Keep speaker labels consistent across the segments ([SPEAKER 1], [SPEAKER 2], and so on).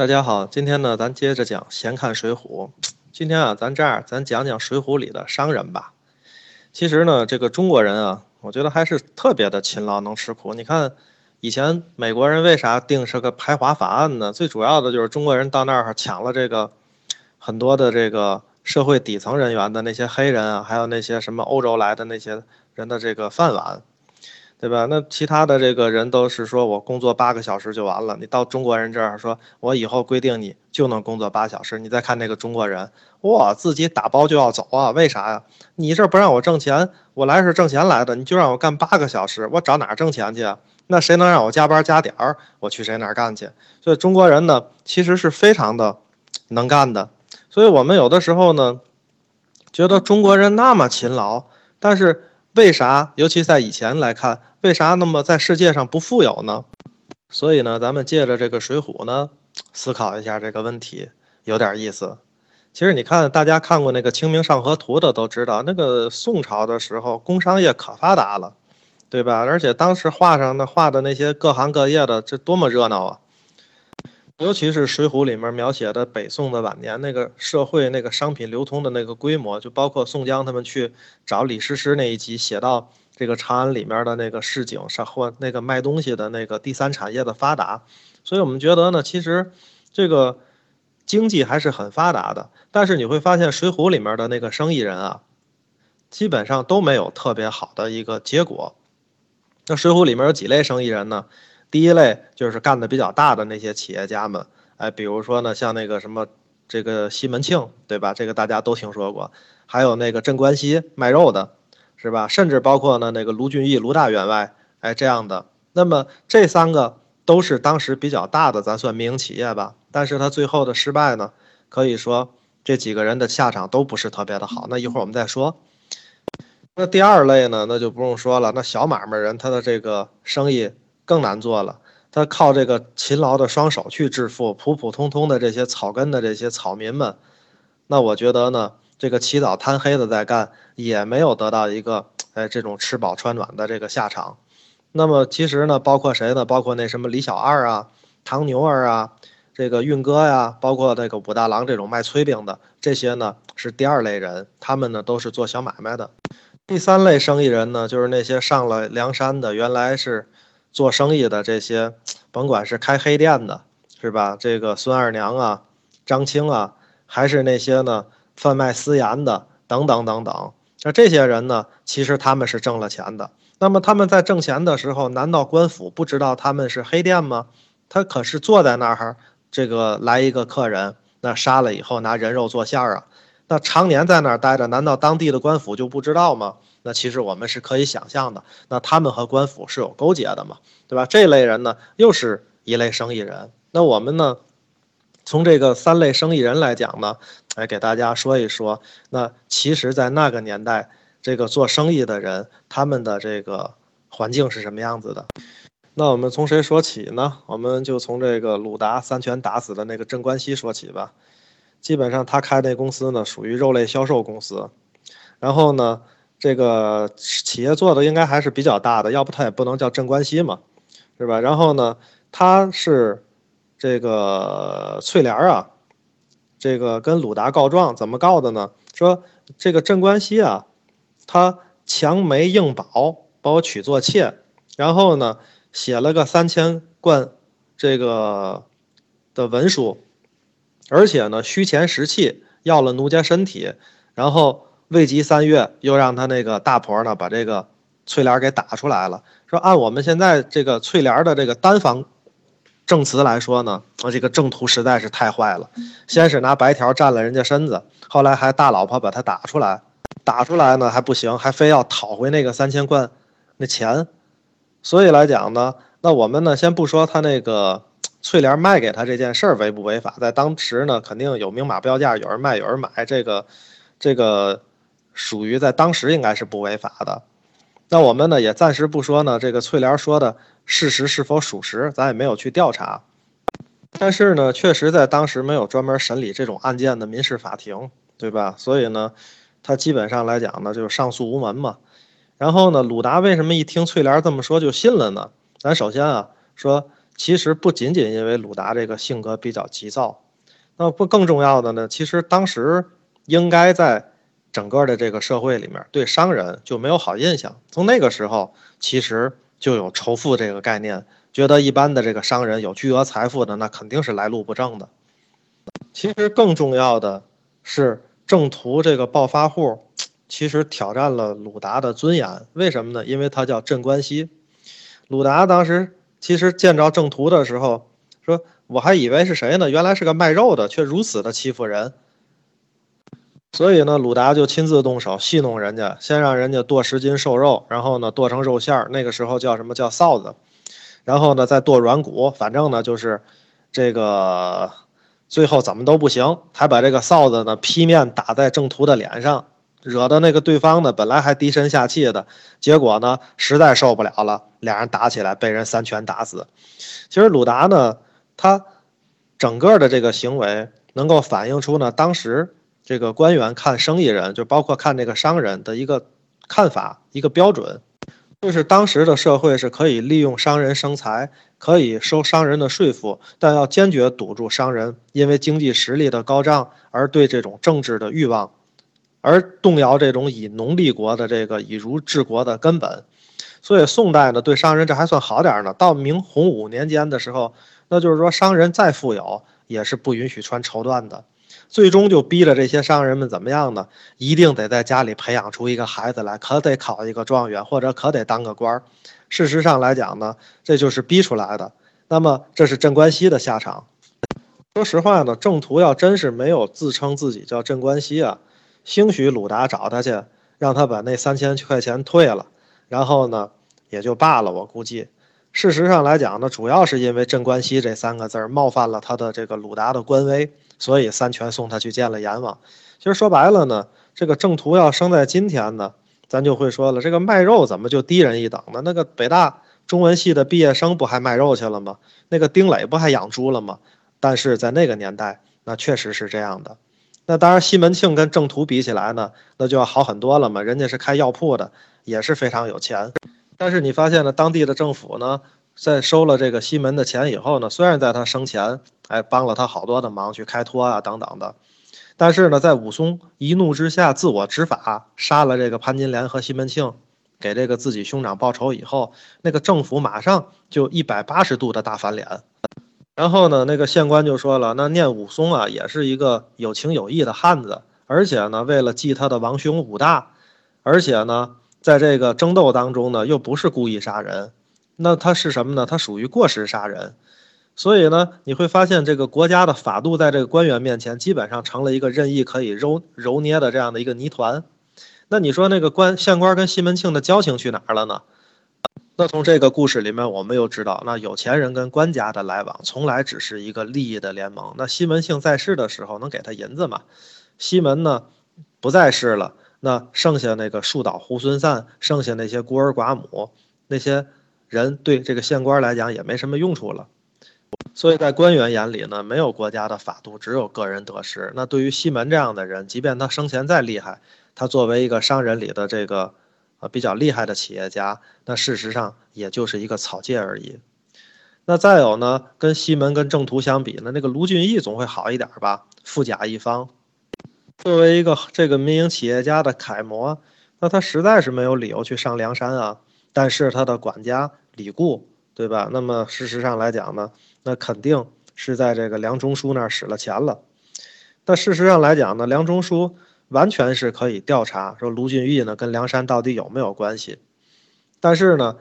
[SPEAKER 1] 大家好，今天呢，咱接着讲《闲看水浒》。今天啊，咱这样，咱讲讲《水浒》里的商人吧。其实呢，这个中国人啊，我觉得还是特别的勤劳能吃苦。你看，以前美国人为啥定是个排华法案呢？最主要的就是中国人到那儿抢了这个很多的这个社会底层人员的那些黑人啊，还有那些什么欧洲来的那些人的这个饭碗。对吧？那其他的这个人都是说我工作八个小时就完了。你到中国人这儿说，我以后规定你就能工作八小时。你再看那个中国人，哇，自己打包就要走啊？为啥呀？你这不让我挣钱，我来是挣钱来的，你就让我干八个小时，我找哪挣钱去？那谁能让我加班加点儿，我去谁那儿干去？所以中国人呢，其实是非常的能干的。所以我们有的时候呢，觉得中国人那么勤劳，但是。为啥？尤其在以前来看，为啥那么在世界上不富有呢？所以呢，咱们借着这个《水浒》呢，思考一下这个问题，有点意思。其实你看，大家看过那个《清明上河图》的都知道，那个宋朝的时候，工商业可发达了，对吧？而且当时画上的画的那些各行各业的，这多么热闹啊！尤其是《水浒》里面描写的北宋的晚年那个社会那个商品流通的那个规模，就包括宋江他们去找李师师那一集写到这个长安里面的那个市井上或那个卖东西的那个第三产业的发达，所以我们觉得呢，其实这个经济还是很发达的。但是你会发现，《水浒》里面的那个生意人啊，基本上都没有特别好的一个结果。那《水浒》里面有几类生意人呢？第一类就是干的比较大的那些企业家们，哎，比如说呢，像那个什么这个西门庆，对吧？这个大家都听说过。还有那个镇关西卖肉的，是吧？甚至包括呢那个卢俊义、卢大员外，哎，这样的。那么这三个都是当时比较大的，咱算民营企业吧。但是他最后的失败呢，可以说这几个人的下场都不是特别的好。那一会儿我们再说。那第二类呢，那就不用说了，那小买卖人他的这个生意。更难做了，他靠这个勤劳的双手去致富，普普通通的这些草根的这些草民们，那我觉得呢，这个起早贪黑的在干，也没有得到一个哎这种吃饱穿暖的这个下场。那么其实呢，包括谁呢？包括那什么李小二啊、唐牛儿啊、这个运哥呀，包括那个武大郎这种卖炊饼的，这些呢是第二类人，他们呢都是做小买卖的。第三类生意人呢，就是那些上了梁山的，原来是。做生意的这些，甭管是开黑店的，是吧？这个孙二娘啊、张青啊，还是那些呢贩卖私盐的，等等等等。那这些人呢，其实他们是挣了钱的。那么他们在挣钱的时候，难道官府不知道他们是黑店吗？他可是坐在那儿，这个来一个客人，那杀了以后拿人肉做馅儿啊。那常年在那儿待着，难道当地的官府就不知道吗？那其实我们是可以想象的，那他们和官府是有勾结的嘛，对吧？这类人呢，又是一类生意人。那我们呢，从这个三类生意人来讲呢，来给大家说一说。那其实，在那个年代，这个做生意的人，他们的这个环境是什么样子的？那我们从谁说起呢？我们就从这个鲁达三拳打死的那个镇关西说起吧。基本上他开那公司呢，属于肉类销售公司，然后呢。这个企业做的应该还是比较大的，要不他也不能叫镇关西嘛，是吧？然后呢，他是这个翠莲啊，这个跟鲁达告状，怎么告的呢？说这个镇关西啊，他强媒硬保，把我娶做妾，然后呢，写了个三千贯这个的文书，而且呢，虚钱实气，要了奴家身体，然后。未及三月，又让他那个大婆呢把这个翠莲给打出来了。说按我们现在这个翠莲的这个单方证词来说呢，啊这个正途实在是太坏了。先是拿白条占了人家身子，后来还大老婆把他打出来，打出来呢还不行，还非要讨回那个三千贯那钱。所以来讲呢，那我们呢先不说他那个翠莲卖给他这件事儿违不违法，在当时呢肯定有明码标价，有人卖有人买，这个这个。属于在当时应该是不违法的，那我们呢也暂时不说呢，这个翠莲说的事实是否属实，咱也没有去调查。但是呢，确实在当时没有专门审理这种案件的民事法庭，对吧？所以呢，他基本上来讲呢，就是上诉无门嘛。然后呢，鲁达为什么一听翠莲这么说就信了呢？咱首先啊说，其实不仅仅因为鲁达这个性格比较急躁，那不更重要的呢？其实当时应该在整个的这个社会里面，对商人就没有好印象。从那个时候，其实就有仇富这个概念，觉得一般的这个商人有巨额财富的，那肯定是来路不正的。其实更重要的是，郑屠这个暴发户，其实挑战了鲁达的尊严。为什么呢？因为他叫镇关西。鲁达当时其实见着郑屠的时候，说我还以为是谁呢？原来是个卖肉的，却如此的欺负人。所以呢，鲁达就亲自动手戏弄人家，先让人家剁十斤瘦肉，然后呢剁成肉馅儿，那个时候叫什么叫臊子，然后呢再剁软骨，反正呢就是这个最后怎么都不行，还把这个臊子呢劈面打在郑屠的脸上，惹得那个对方呢本来还低声下气的，结果呢实在受不了了，俩人打起来，被人三拳打死。其实鲁达呢，他整个的这个行为能够反映出呢当时。这个官员看生意人，就包括看这个商人的一个看法，一个标准，就是当时的社会是可以利用商人生财，可以收商人的税赋，但要坚决堵住商人因为经济实力的高涨而对这种政治的欲望，而动摇这种以农立国的这个以儒治国的根本。所以宋代呢，对商人这还算好点呢。到明洪武年间的时候，那就是说商人再富有，也是不允许穿绸缎的。最终就逼着这些商人们怎么样呢？一定得在家里培养出一个孩子来，可得考一个状元，或者可得当个官儿。事实上来讲呢，这就是逼出来的。那么这是镇关西的下场。说实话呢，郑屠要真是没有自称自己叫镇关西啊，兴许鲁达找他去，让他把那三千块钱退了，然后呢也就罢了。我估计，事实上来讲呢，主要是因为镇关西这三个字冒犯了他的这个鲁达的官威。所以三拳送他去见了阎王。其实说白了呢，这个郑屠要生在今天呢，咱就会说了，这个卖肉怎么就低人一等呢？那个北大中文系的毕业生不还卖肉去了吗？那个丁磊不还养猪了吗？但是在那个年代，那确实是这样的。那当然，西门庆跟郑屠比起来呢，那就要好很多了嘛。人家是开药铺的，也是非常有钱。但是你发现了，当地的政府呢？在收了这个西门的钱以后呢，虽然在他生前，哎，帮了他好多的忙，去开脱啊等等的，但是呢，在武松一怒之下自我执法，杀了这个潘金莲和西门庆，给这个自己兄长报仇以后，那个政府马上就一百八十度的大翻脸，然后呢，那个县官就说了，那念武松啊，也是一个有情有义的汉子，而且呢，为了记他的王兄武大，而且呢，在这个争斗当中呢，又不是故意杀人。那他是什么呢？他属于过失杀人，所以呢，你会发现这个国家的法度在这个官员面前，基本上成了一个任意可以揉揉捏的这样的一个泥团。那你说那个官县官跟西门庆的交情去哪儿了呢？那从这个故事里面，我们又知道，那有钱人跟官家的来往，从来只是一个利益的联盟。那西门庆在世的时候能给他银子吗？西门呢不在世了，那剩下那个树倒猢狲散，剩下那些孤儿寡母，那些。人对这个县官来讲也没什么用处了，所以在官员眼里呢，没有国家的法度，只有个人得失。那对于西门这样的人，即便他生前再厉害，他作为一个商人里的这个呃比较厉害的企业家，那事实上也就是一个草芥而已。那再有呢，跟西门跟郑屠相比呢，那个卢俊义总会好一点吧？富甲一方，作为一个这个民营企业家的楷模，那他实在是没有理由去上梁山啊。但是他的管家。李固，对吧？那么事实上来讲呢，那肯定是在这个梁中书那儿使了钱了。但事实上来讲呢，梁中书完全是可以调查说卢俊义呢跟梁山到底有没有关系。但是呢，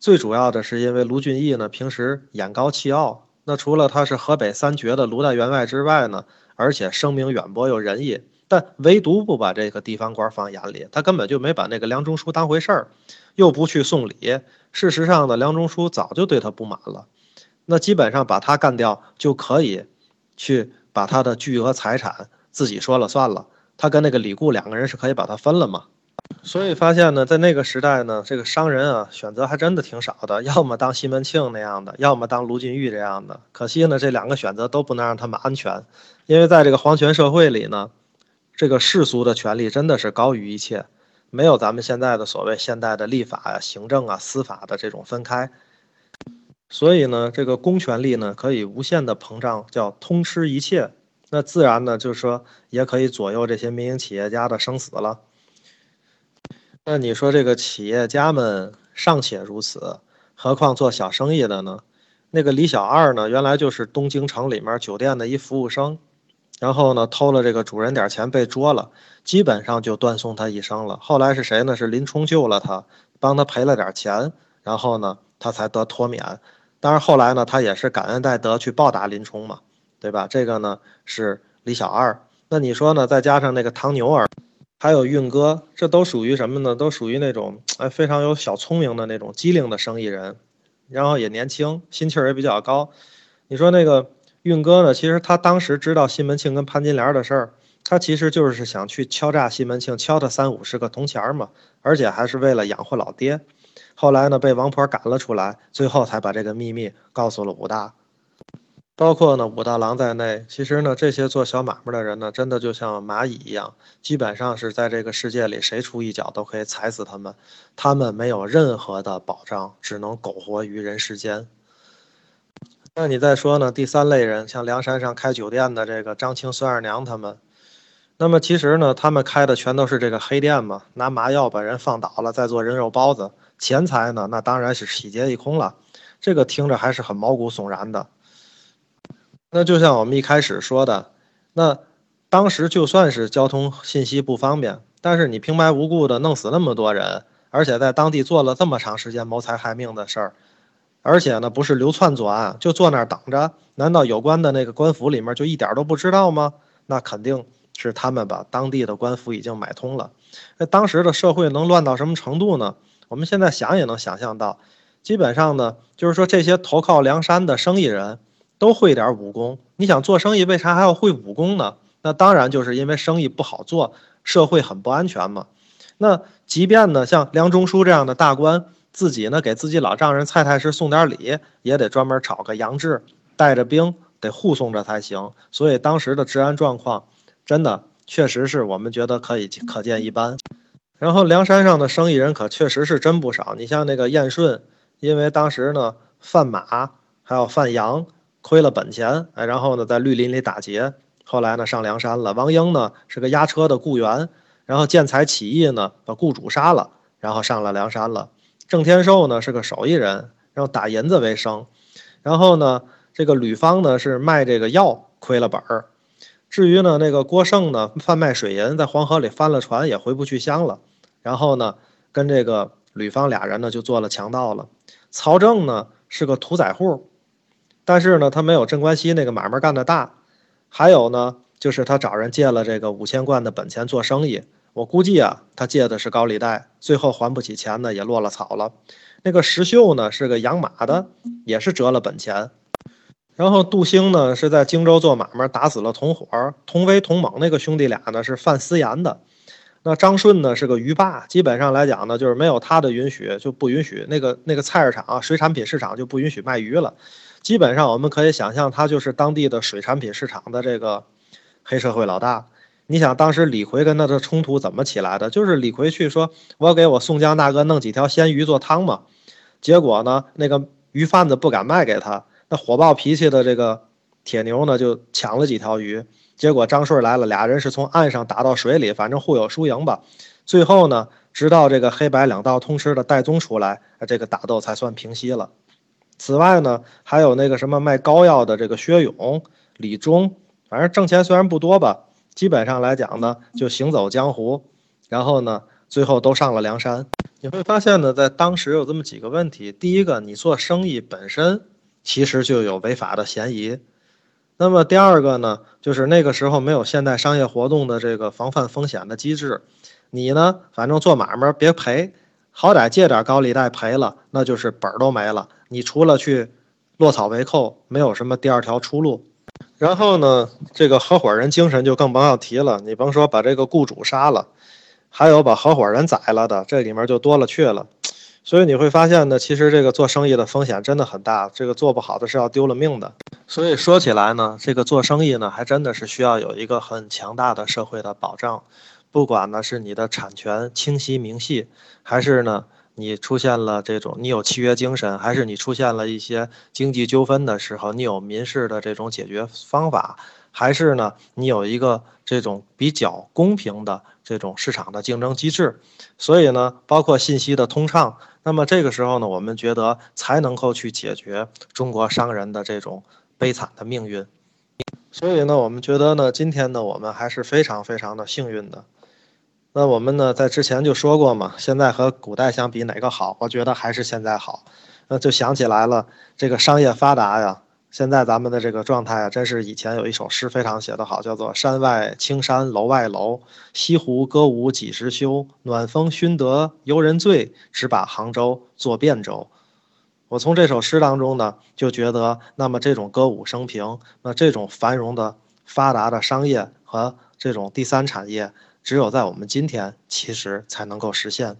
[SPEAKER 1] 最主要的是因为卢俊义呢平时眼高气傲，那除了他是河北三绝的卢大员外之外呢，而且声名远播又仁义。但唯独不把这个地方官放眼里，他根本就没把那个梁中书当回事儿，又不去送礼。事实上呢，梁中书早就对他不满了，那基本上把他干掉就可以，去把他的巨额财产自己说了算了。他跟那个李固两个人是可以把他分了嘛？所以发现呢，在那个时代呢，这个商人啊选择还真的挺少的，要么当西门庆那样的，要么当卢俊义这样的。可惜呢，这两个选择都不能让他们安全，因为在这个皇权社会里呢。这个世俗的权利真的是高于一切，没有咱们现在的所谓现代的立法呀、行政啊、司法的这种分开。所以呢，这个公权力呢可以无限的膨胀，叫通吃一切。那自然呢，就是说也可以左右这些民营企业家的生死了。那你说这个企业家们尚且如此，何况做小生意的呢？那个李小二呢，原来就是东京城里面酒店的一服务生，然后呢偷了这个主人点钱被捉了，基本上就断送他一生了。后来是谁呢？是林冲救了他，帮他赔了点钱，然后呢他才得脱免。当然后来呢，他也是感恩戴德去报答林冲嘛。对吧？这个呢是李小二，那你说呢？再加上那个唐牛儿，还有运哥，这都属于什么呢？都属于那种哎非常有小聪明的那种机灵的生意人，然后也年轻，心气儿也比较高。你说那个运哥呢？其实他当时知道西门庆跟潘金莲的事儿，他其实就是想去敲诈西门庆，敲他三五十个铜钱儿嘛，而且还是为了养活老爹。后来呢，被王婆赶了出来，最后才把这个秘密告诉了武大。包括呢武大郎在内，其实呢这些做小买卖的人呢，真的就像蚂蚁一样，基本上是在这个世界里谁出一脚都可以踩死他们，他们没有任何的保障，只能苟活于人世间。那你再说呢？第三类人，像梁山上开酒店的这个张青、孙二娘他们，那么其实呢，他们开的全都是这个黑店嘛，拿麻药把人放倒了，再做人肉包子，钱财呢，那当然是洗劫一空了。这个听着还是很毛骨悚然的。那就像我们一开始说的，那当时就算是交通信息不方便，但是你平白无故的弄死那么多人，而且在当地做了这么长时间谋财害命的事儿，而且呢不是流窜作案，就坐那儿等着，难道有关的那个官府里面就一点都不知道吗？那肯定是他们把当地的官府已经买通了。那当时的社会能乱到什么程度呢？我们现在想也能想象到，基本上呢就是说这些投靠梁山的生意人。都会点武功，你想做生意，为啥还要会武功呢？那当然就是因为生意不好做，社会很不安全嘛。那即便呢，像梁中书这样的大官，自己呢给自己老丈人蔡太师送点礼，也得专门找个杨志，带着兵得护送着才行。所以当时的治安状况，真的确实是我们觉得可以可见一斑。然后梁山上的生意人可确实是真不少，你像那个燕顺，因为当时呢贩马还有贩羊。亏了本钱，哎，然后呢，在绿林里打劫，后来呢，上梁山了。王英呢，是个押车的雇员，然后见财起意呢，把雇主杀了，然后上了梁山了。郑天寿呢，是个手艺人，然后打银子为生。然后呢，这个吕方呢，是卖这个药，亏了本儿。至于呢，那个郭盛呢，贩卖水银，在黄河里翻了船，也回不去乡了。然后呢，跟这个吕方俩人呢，就做了强盗了。曹正呢，是个屠宰户。但是呢，他没有镇关西那个买卖干的大，还有呢，就是他找人借了这个五千贯的本钱做生意。我估计啊，他借的是高利贷，最后还不起钱呢，也落了草了。那个石秀呢，是个养马的，也是折了本钱。然后杜兴呢，是在荆州做买卖，打死了同伙，同威、同猛那个兄弟俩呢，是贩私盐的。那张顺呢，是个鱼霸，基本上来讲呢，就是没有他的允许，就不允许那个那个菜市场、水产品市场就不允许卖鱼了。基本上我们可以想象，他就是当地的水产品市场的这个黑社会老大。你想当时李逵跟他的冲突怎么起来的？就是李逵去说：“我给我宋江大哥弄几条鲜鱼做汤嘛。”结果呢，那个鱼贩子不敢卖给他，那火爆脾气的这个铁牛呢就抢了几条鱼。结果张顺来了，俩人是从岸上打到水里，反正互有输赢吧。最后呢，直到这个黑白两道通吃的戴宗出来，这个打斗才算平息了。此外呢，还有那个什么卖膏药的这个薛勇、李忠，反正挣钱虽然不多吧，基本上来讲呢，就行走江湖，然后呢，最后都上了梁山。你会发现呢，在当时有这么几个问题：第一个，你做生意本身其实就有违法的嫌疑；那么第二个呢，就是那个时候没有现代商业活动的这个防范风险的机制，你呢，反正做买卖别赔。好歹借点高利贷赔了，那就是本儿都没了。你除了去落草为寇，没有什么第二条出路。然后呢，这个合伙人精神就更甭要提了。你甭说把这个雇主杀了，还有把合伙人宰了的，这里面就多了去了。所以你会发现呢，其实这个做生意的风险真的很大，这个做不好的是要丢了命的。所以说起来呢，这个做生意呢，还真的是需要有一个很强大的社会的保障。不管呢是你的产权清晰明细，还是呢你出现了这种你有契约精神，还是你出现了一些经济纠纷的时候，你有民事的这种解决方法，还是呢你有一个这种比较公平的这种市场的竞争机制？所以呢，包括信息的通畅，那么这个时候呢，我们觉得才能够去解决中国商人的这种悲惨的命运。所以呢，我们觉得呢，今天呢，我们还是非常非常的幸运的。那我们呢，在之前就说过嘛，现在和古代相比哪个好？我觉得还是现在好。那就想起来了，这个商业发达呀，现在咱们的这个状态啊，真是以前有一首诗非常写得好，叫做“山外青山楼外楼，西湖歌舞几时休？暖风熏得游人醉，只把杭州作汴州。”我从这首诗当中呢，就觉得，那么这种歌舞升平，那这种繁荣的、发达的商业和这种第三产业，只有在我们今天，其实才能够实现。